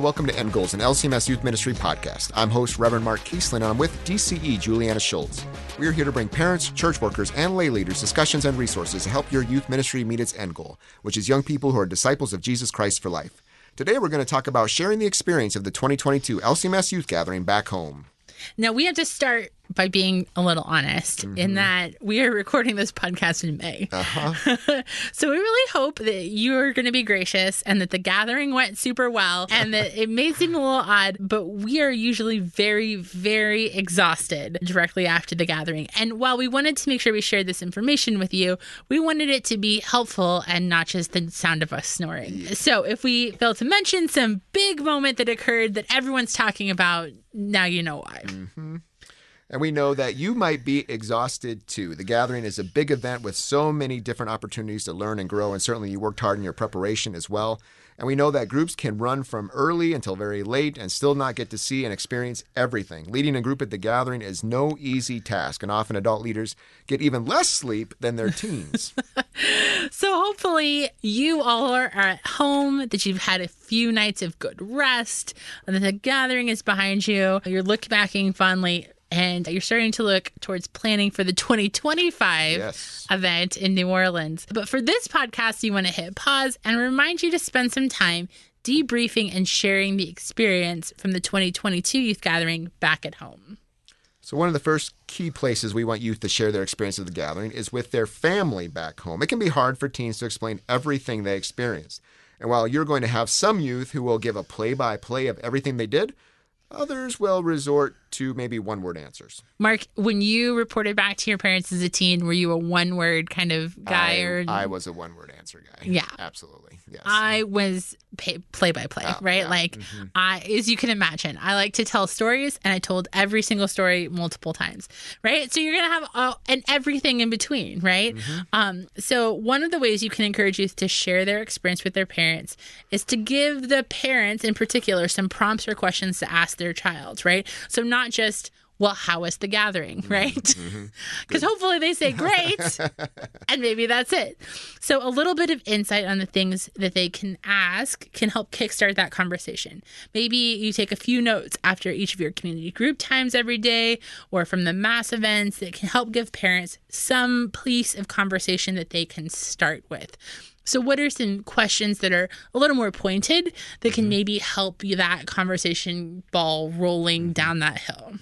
and welcome to End Goals, an LCMS Youth Ministry podcast. I'm host Reverend Mark Kiessling, and I'm with DCE Julianna Shults. We are here to bring parents, church workers, and lay leaders discussions and resources to help your youth ministry meet its end goal, which is young people who are disciples of Jesus Christ for life. Today, we're going to talk about sharing the experience of the 2022 LCMS Youth Gathering back home. Now, we have to start by being a little honest mm-hmm. in that we are recording this podcast in May. Uh-huh. so we really hope that you are going to be gracious and that the gathering went super well and that it may seem a little odd, but we are usually very, very exhausted directly after the gathering. And while we wanted to make sure we shared this information with you, we wanted it to be helpful and not just the sound of us snoring. So if we fail to mention some big moment that occurred that everyone's talking about, now you know why. Mm-hmm. And we know that you might be exhausted too. The gathering is a big event with so many different opportunities to learn and grow, and certainly you worked hard in your preparation as well. And we know that groups can run from early until very late and still not get to see and experience everything. Leading a group at the gathering is no easy task, and often adult leaders get even less sleep than their teens. so hopefully you all are at home, that you've had a few nights of good rest, and that the gathering is behind you. You're looking back fondly and you're starting to look towards planning for the 2025 yes. event in New Orleans. But for this podcast, you want to hit pause and remind you to spend some time debriefing and sharing the experience from the 2022 youth gathering back at home. So, one of the first key places we want youth to share their experience of the gathering is with their family back home. It can be hard for teens to explain everything they experienced. And while you're going to have some youth who will give a play by play of everything they did, Others will resort to maybe one word answers. Mark, when you reported back to your parents as a teen, were you a one word kind of guy I, or I was a one word answer guy. Yeah. Absolutely. Yes. I was play by play, right? Yeah. Like mm-hmm. I as you can imagine, I like to tell stories and I told every single story multiple times, right? So you're going to have all, and everything in between, right? Mm-hmm. Um so one of the ways you can encourage youth to share their experience with their parents is to give the parents in particular some prompts or questions to ask their child, right? So not just well, how was the gathering, mm-hmm. right? Because mm-hmm. hopefully they say great, and maybe that's it. So, a little bit of insight on the things that they can ask can help kickstart that conversation. Maybe you take a few notes after each of your community group times every day or from the mass events that can help give parents some piece of conversation that they can start with. So, what are some questions that are a little more pointed that can mm-hmm. maybe help you that conversation ball rolling mm-hmm. down that hill?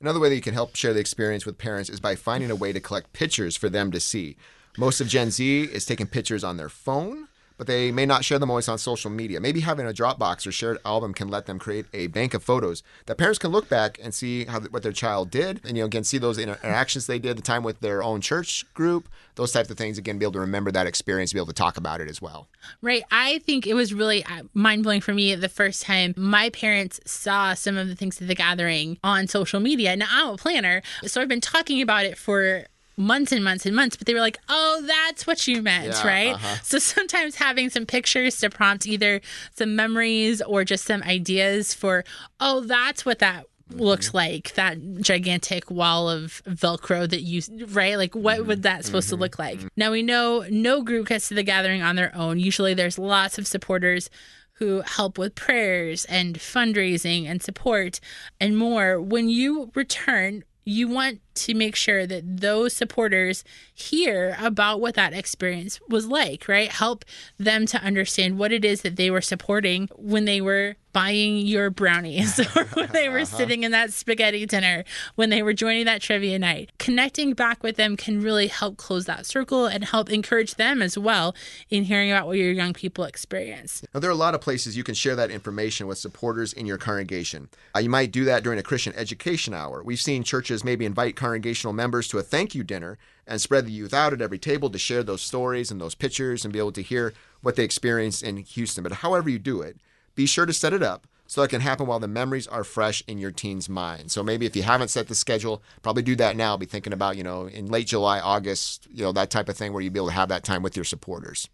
Another way that you can help share the experience with parents is by finding a way to collect pictures for them to see. Most of Gen Z is taking pictures on their phone but they may not share them always on social media. Maybe having a Dropbox or shared album can let them create a bank of photos that parents can look back and see how what their child did, and you know again see those interactions they did, the time with their own church group, those types of things. Again, be able to remember that experience, be able to talk about it as well. Right. I think it was really uh, mind blowing for me the first time my parents saw some of the things at the gathering on social media. Now I'm a planner, so I've been talking about it for months and months and months, but they were like, oh, that's what you meant, yeah, right? Uh-huh. So sometimes having some pictures to prompt either some memories or just some ideas for, oh, that's what that mm-hmm. looks like that gigantic wall of velcro that you right like what mm-hmm. would that supposed mm-hmm. to look like mm-hmm. now we know no group gets to the gathering on their own usually there's lots of supporters who help with prayers and fundraising and support and more when you return you want to make sure that those supporters hear about what that experience was like, right? Help them to understand what it is that they were supporting when they were buying your brownies or when they were uh-huh. sitting in that spaghetti dinner, when they were joining that trivia night. Connecting back with them can really help close that circle and help encourage them as well in hearing about what your young people experience. Now, there are a lot of places you can share that information with supporters in your congregation. Uh, you might do that during a Christian education hour. We've seen churches maybe invite congregational members to a thank you dinner and spread the youth out at every table to share those stories and those pictures and be able to hear what they experienced in Houston. But however you do it, be sure to set it up so it can happen while the memories are fresh in your teen's mind. So maybe if you haven't set the schedule, probably do that now. Be thinking about, you know, in late July, August, you know, that type of thing where you'd be able to have that time with your supporters.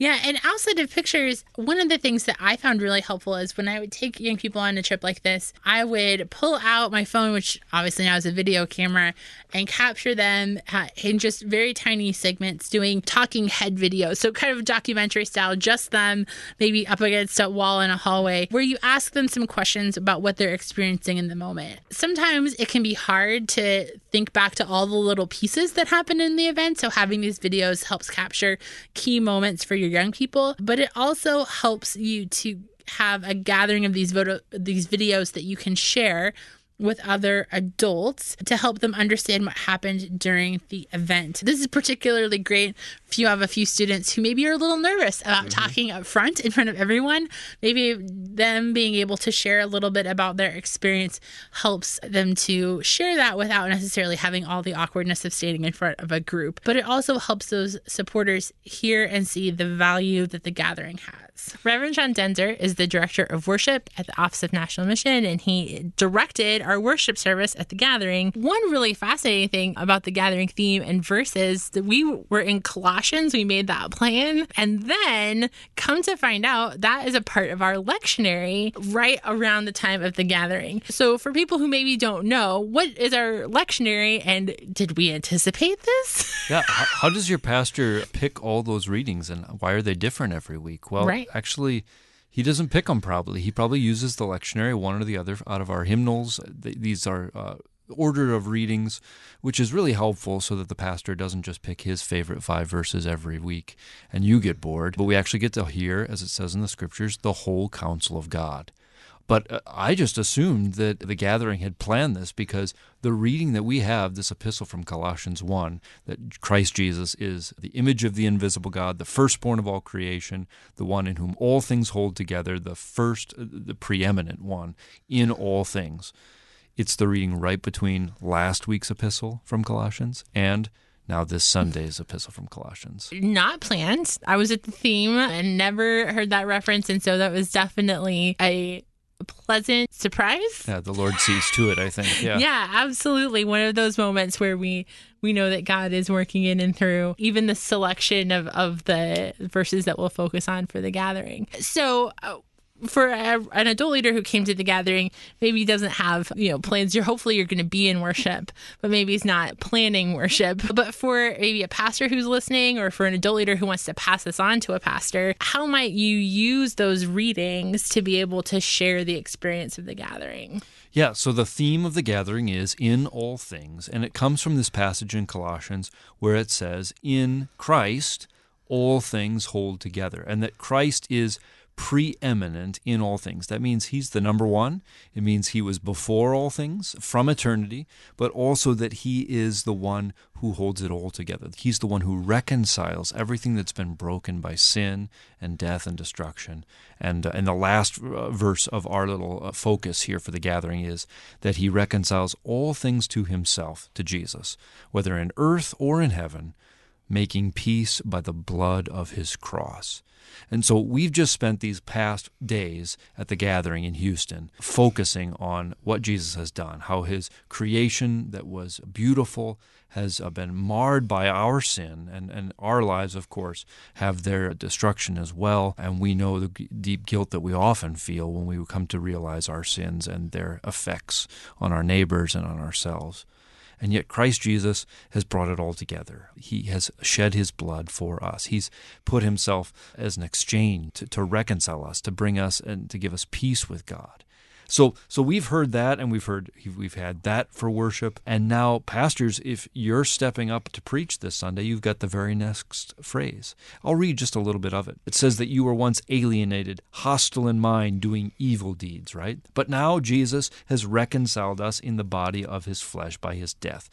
Yeah, and outside of pictures, one of the things that I found really helpful is when I would take young people on a trip like this, I would pull out my phone, which obviously now is a video camera, and capture them uh, in just very tiny segments, doing talking head videos. So, kind of documentary style, just them maybe up against a wall in a hallway, where you ask them some questions about what they're experiencing in the moment. Sometimes it can be hard to think back to all the little pieces that happen in the event. So, having these videos helps capture key moments for your young people, but it also helps you to have a gathering of these photo these videos that you can share with other adults to help them understand what happened during the event. This is particularly great if you have a few students who maybe are a little nervous about mm-hmm. talking up front in front of everyone. Maybe them being able to share a little bit about their experience helps them to share that without necessarily having all the awkwardness of standing in front of a group. But it also helps those supporters hear and see the value that the gathering has. Reverend John Denzer is the director of worship at the Office of National Mission, and he directed our worship service at the gathering. One really fascinating thing about the gathering theme and verses that we were in Colossians, we made that plan, and then come to find out that is a part of our lectionary right around the time of the gathering. So, for people who maybe don't know, what is our lectionary, and did we anticipate this? yeah. How, how does your pastor pick all those readings, and why are they different every week? Well, right actually he doesn't pick them probably. He probably uses the lectionary, one or the other, out of our hymnals. These are uh, order of readings, which is really helpful so that the pastor doesn't just pick his favorite five verses every week and you get bored. But we actually get to hear, as it says in the scriptures, the whole counsel of God. But uh, I just assumed that the gathering had planned this because the reading that we have, this epistle from Colossians 1, that Christ Jesus is the image of the invisible God, the firstborn of all creation, the one in whom all things hold together, the first, uh, the preeminent one in all things. It's the reading right between last week's epistle from Colossians and now this Sunday's epistle from Colossians. Not planned. I was at the theme and never heard that reference. And so that was definitely a pleasant surprise. Yeah, the Lord sees to it, I think. Yeah. Yeah, absolutely. One of those moments where we we know that God is working in and through even the selection of of the verses that we'll focus on for the gathering. So, uh, for a, an adult leader who came to the gathering, maybe doesn't have you know plans. You're hopefully you're going to be in worship, but maybe he's not planning worship. But for maybe a pastor who's listening, or for an adult leader who wants to pass this on to a pastor, how might you use those readings to be able to share the experience of the gathering? Yeah, so the theme of the gathering is in all things, and it comes from this passage in Colossians where it says, In Christ, all things hold together, and that Christ is preeminent in all things. That means he's the number one. It means he was before all things from eternity, but also that he is the one who holds it all together. He's the one who reconciles everything that's been broken by sin and death and destruction. And, uh, and the last uh, verse of our little uh, focus here for the gathering is that he reconciles all things to himself, to Jesus, whether in earth or in heaven, making peace by the blood of his cross. And so we've just spent these past days at the gathering in Houston focusing on what Jesus has done, how his creation that was beautiful has uh, been marred by our sin, and, and our lives, of course, have their destruction as well. And we know the deep guilt that we often feel when we come to realize our sins and their effects on our neighbors and on ourselves. And yet Christ Jesus has brought it all together. He has shed his blood for us. He's put himself as an exchange to, to reconcile us, to bring us and to give us peace with God. So so we've heard that and we've heard we've had that for worship and now pastors if you're stepping up to preach this Sunday you've got the very next phrase. I'll read just a little bit of it. It says that you were once alienated, hostile in mind, doing evil deeds, right? But now Jesus has reconciled us in the body of his flesh by his death.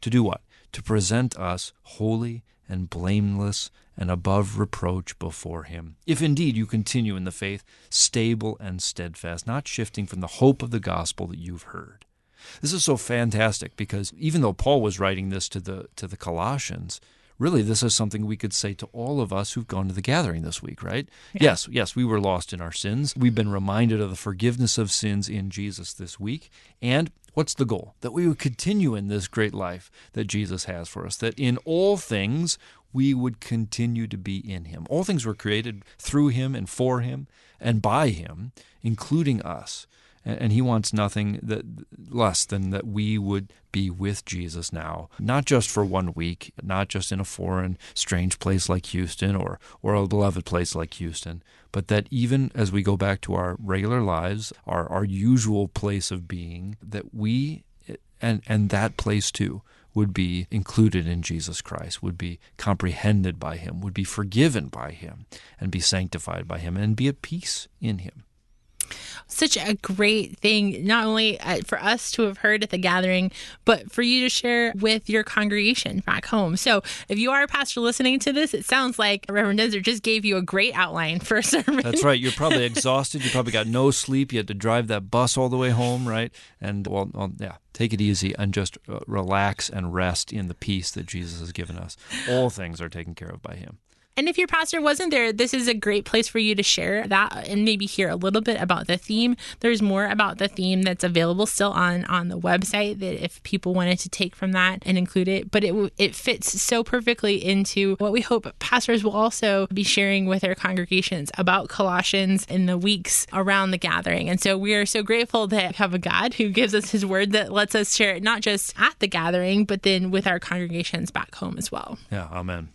To do what? To present us holy and blameless and above reproach before him. If indeed you continue in the faith, stable and steadfast, not shifting from the hope of the gospel that you've heard. This is so fantastic because even though Paul was writing this to the to the Colossians, really this is something we could say to all of us who've gone to the gathering this week, right? Yeah. Yes, yes, we were lost in our sins. We've been reminded of the forgiveness of sins in Jesus this week, and What's the goal? That we would continue in this great life that Jesus has for us, that in all things we would continue to be in him. All things were created through him and for him and by him, including us. And he wants nothing that, less than that we would be with Jesus now, not just for one week, not just in a foreign, strange place like Houston or, or a beloved place like Houston, but that even as we go back to our regular lives, our, our usual place of being, that we and, and that place too would be included in Jesus Christ, would be comprehended by Him, would be forgiven by Him, and be sanctified by Him, and be at peace in Him such a great thing, not only uh, for us to have heard at the gathering, but for you to share with your congregation back home. So, if you are a pastor listening to this, it sounds like Reverend Denzer just gave you a great outline for a sermon. That's right. You're probably exhausted. You probably got no sleep. You had to drive that bus all the way home, right? And, well, well yeah, take it easy and just uh, relax and rest in the peace that Jesus has given us. All things are taken care of by Him. And if your pastor wasn't there, this is a great place for you to share that and maybe hear a little bit about the theme. There's more about the theme that's available still on on the website that if people wanted to take from that and include it, but it it fits so perfectly into what we hope pastors will also be sharing with their congregations about Colossians in the weeks around the gathering. And so we are so grateful that we have a God who gives us his word that lets us share it not just at the gathering, but then with our congregations back home as well. Yeah, amen.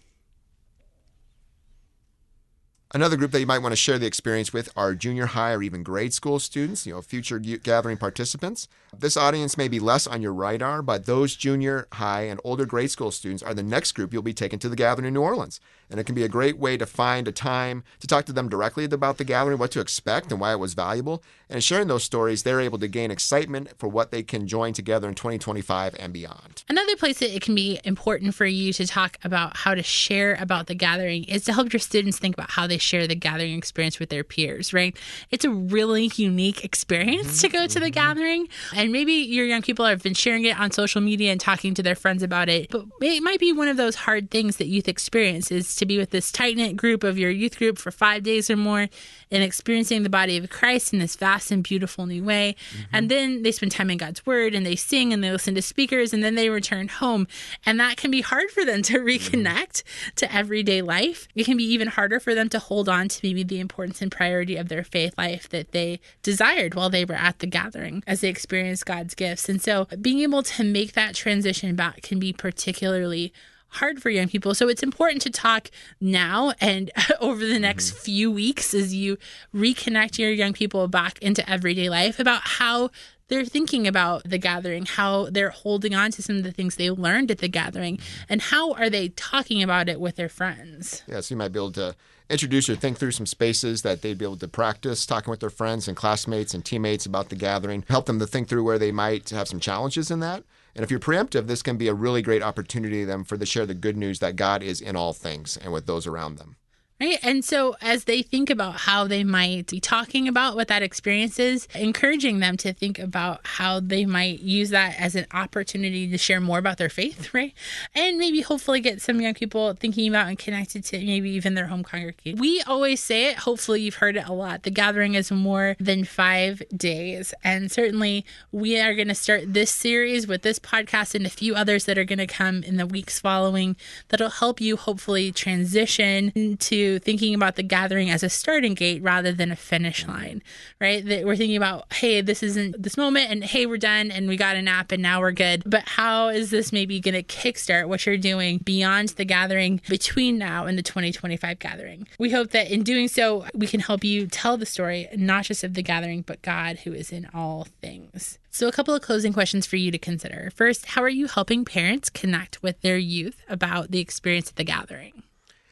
Another group that you might want to share the experience with are junior high or even grade school students, you know, future gathering participants. This audience may be less on your radar, but those junior high and older grade school students are the next group you'll be taking to the gathering in New Orleans. And it can be a great way to find a time to talk to them directly about the gathering, what to expect and why it was valuable. And sharing those stories, they're able to gain excitement for what they can join together in 2025 and beyond. Another place that it can be important for you to talk about how to share about the gathering is to help your students think about how they share the gathering experience with their peers, right? It's a really unique experience to go to the mm-hmm. gathering. And maybe your young people have been sharing it on social media and talking to their friends about it. But it might be one of those hard things that youth experience is to be with this tight knit group of your youth group for five days or more and experiencing the body of Christ in this vast and beautiful new way. Mm-hmm. And then they spend time in God's word and they sing and they listen to speakers and then they return home. And that can be hard for them to reconnect mm-hmm. to everyday life. It can be even harder for them to hold on to maybe the importance and priority of their faith life that they desired while they were at the gathering as they experienced God's gifts. And so being able to make that transition back can be particularly hard for young people. So it's important to talk now and over the next mm-hmm. few weeks as you reconnect your young people back into everyday life about how they're thinking about the gathering, how they're holding on to some of the things they learned at the gathering, mm-hmm. and how are they talking about it with their friends. Yeah, so you might be able to introduce or think through some spaces that they'd be able to practice talking with their friends and classmates and teammates about the gathering, help them to think through where they might have some challenges in that. And if you're preemptive, this can be a really great opportunity them for to share the good news that God is in all things and with those around them. Right. And so, as they think about how they might be talking about what that experience is, encouraging them to think about how they might use that as an opportunity to share more about their faith, right? And maybe hopefully get some young people thinking about and connected to maybe even their home congregation. We always say it, hopefully, you've heard it a lot. The gathering is more than five days. And certainly, we are going to start this series with this podcast and a few others that are going to come in the weeks following that'll help you hopefully transition thinking about the gathering as a starting gate rather than a finish line, right? That we're thinking about, hey, this isn't this moment, and hey, we're done, and we got a nap, and now we're good. But how is this maybe going to kickstart what you're doing beyond the gathering between now and the 2025 gathering? We hope that in doing so, we can help you tell the story, not just of the gathering, but God who is in all things. So, a couple of closing questions for you to consider. First, how are you helping parents connect with their youth about the experience at the gathering?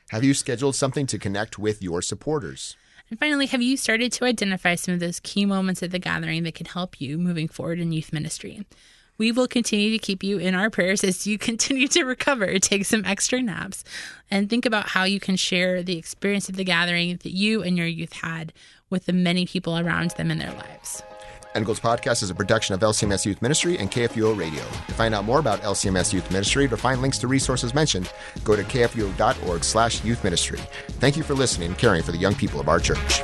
Have you scheduled something to connect with your supporters? And finally, have you started to identify some of those key moments at the gathering that can help you moving forward in youth ministry? We will continue to keep you in our prayers as you continue to recover, take some extra naps, and think about how you can share the experience of the gathering that you and your youth had with the many people around them in their lives. End Goals Podcast is a production of LCMS Youth Ministry and KFUO Radio. To find out more about LCMS Youth Ministry or find links to resources mentioned, go to kfuo.org slash youth ministry. Thank you for listening and caring for the young people of our church.